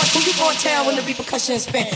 going, who you gonna tell when the repercussions spin?